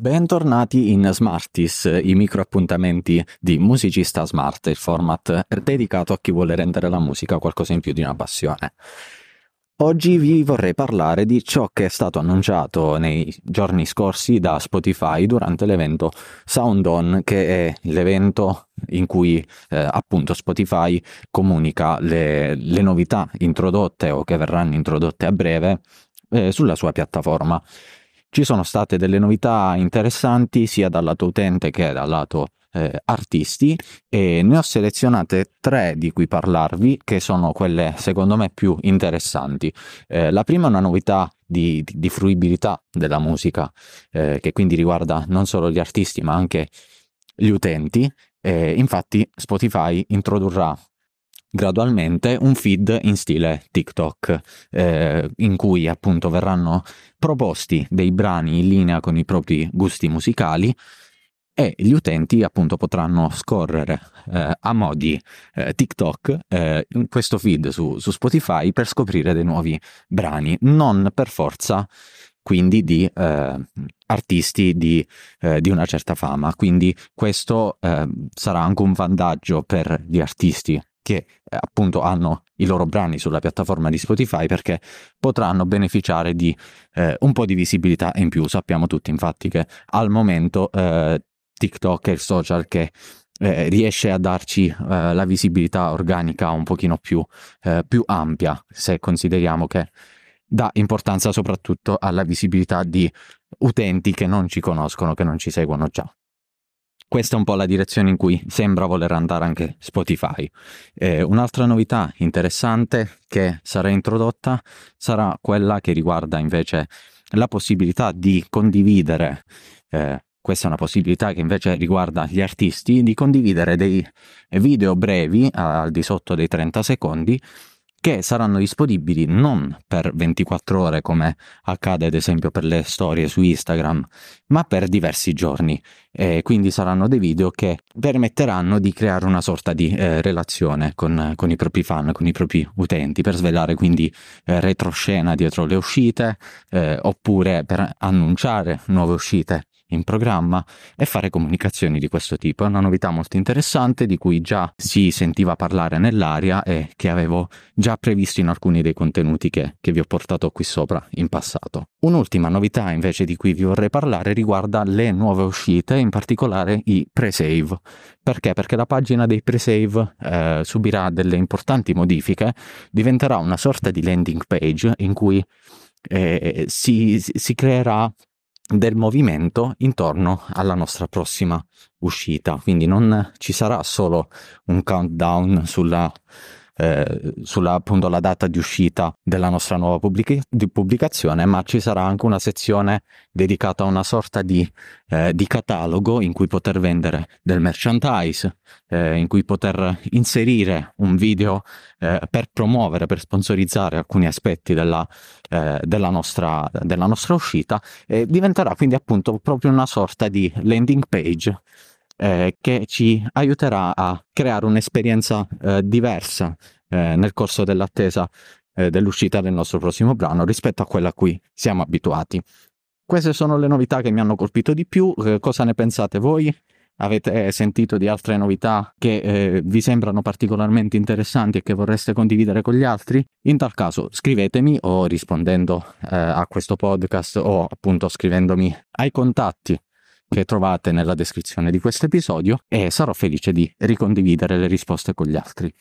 Bentornati in Smartis, i micro appuntamenti di Musicista Smart, il format dedicato a chi vuole rendere la musica qualcosa in più di una passione. Oggi vi vorrei parlare di ciò che è stato annunciato nei giorni scorsi da Spotify durante l'evento Sound On, che è l'evento in cui eh, appunto Spotify comunica le, le, novità introdotte o che verranno introdotte a breve eh, sulla sua piattaforma. Ci sono state delle novità interessanti sia dal lato utente che dal lato eh, artisti e ne ho selezionate tre di cui parlarvi che sono quelle secondo me più interessanti. Eh, la prima è una novità di, di, di fruibilità della musica eh, che quindi riguarda non solo gli artisti ma anche gli utenti. infatti Spotify introdurrà gradualmente un feed in stile TikTok, eh, in cui appunto verranno proposti dei brani in linea con i propri gusti musicali e gli utenti appunto potranno scorrere eh, a modi eh, TikTok eh, questo feed su, su, Spotify per scoprire dei nuovi brani, non per forza quindi di eh, artisti di, eh, di, una certa fama. Quindi questo eh, sarà anche un vantaggio per gli artisti che eh, appunto hanno i loro brani sulla piattaforma di Spotify perché potranno beneficiare di eh, un po' di visibilità in più. Sappiamo tutti infatti che al momento eh, TikTok è il social che eh, riesce a darci eh, la visibilità organica un pochino più, eh, più ampia se consideriamo che dà importanza soprattutto alla visibilità di utenti che non ci conoscono, che non ci seguono già. Questa è un po' la direzione in cui sembra voler andare anche Spotify. Eh, un'altra novità interessante che sarà introdotta sarà quella che riguarda invece la possibilità di condividere eh, questa è una possibilità che invece riguarda gli artisti di condividere dei video brevi al di sotto dei 30 secondi che saranno disponibili non per 24 ore come accade ad esempio per le storie su Instagram, ma per diversi giorni. E quindi saranno dei video che permetteranno di creare una sorta di eh, relazione con, con, i propri fan, con i propri utenti, per svelare quindi eh, retroscena dietro le uscite, eh, oppure per annunciare nuove uscite in programma e fare comunicazioni di questo tipo. È una novità molto interessante di cui già si sentiva parlare nell'aria e che avevo già previsto in alcuni dei contenuti che, che vi ho portato qui sopra in passato. Un'ultima novità invece di cui vi vorrei parlare riguarda le nuove uscite, in particolare i pre-save. Perché? Perché la pagina dei pre-save eh, subirà delle importanti modifiche, diventerà una sorta di landing page in cui eh, si, si creerà del movimento intorno alla nostra prossima uscita. Quindi non ci sarà solo un countdown sulla eh, sulla appunto la data di uscita della nostra nuova pubblic- pubblicazione, ma ci sarà anche una sezione dedicata a una sorta di, eh, di catalogo in cui poter vendere del merchandise, eh, in cui poter inserire un video eh, per promuovere, per sponsorizzare alcuni aspetti della, eh, della, nostra, della nostra uscita e diventerà quindi appunto proprio una sorta di landing page eh, che ci aiuterà a creare un'esperienza eh, diversa eh, nel corso dell'attesa eh, dell'uscita del nostro prossimo brano rispetto a quella a cui siamo abituati. Queste sono le novità che mi hanno colpito di più, eh, cosa ne pensate voi? Avete sentito di altre novità che eh, vi sembrano particolarmente interessanti e che vorreste condividere con gli altri? In tal caso scrivetemi o rispondendo a questo podcast o appunto scrivendomi ai contatti che trovate nella descrizione di questo episodio e sarò felice di ricondividere le risposte con gli altri.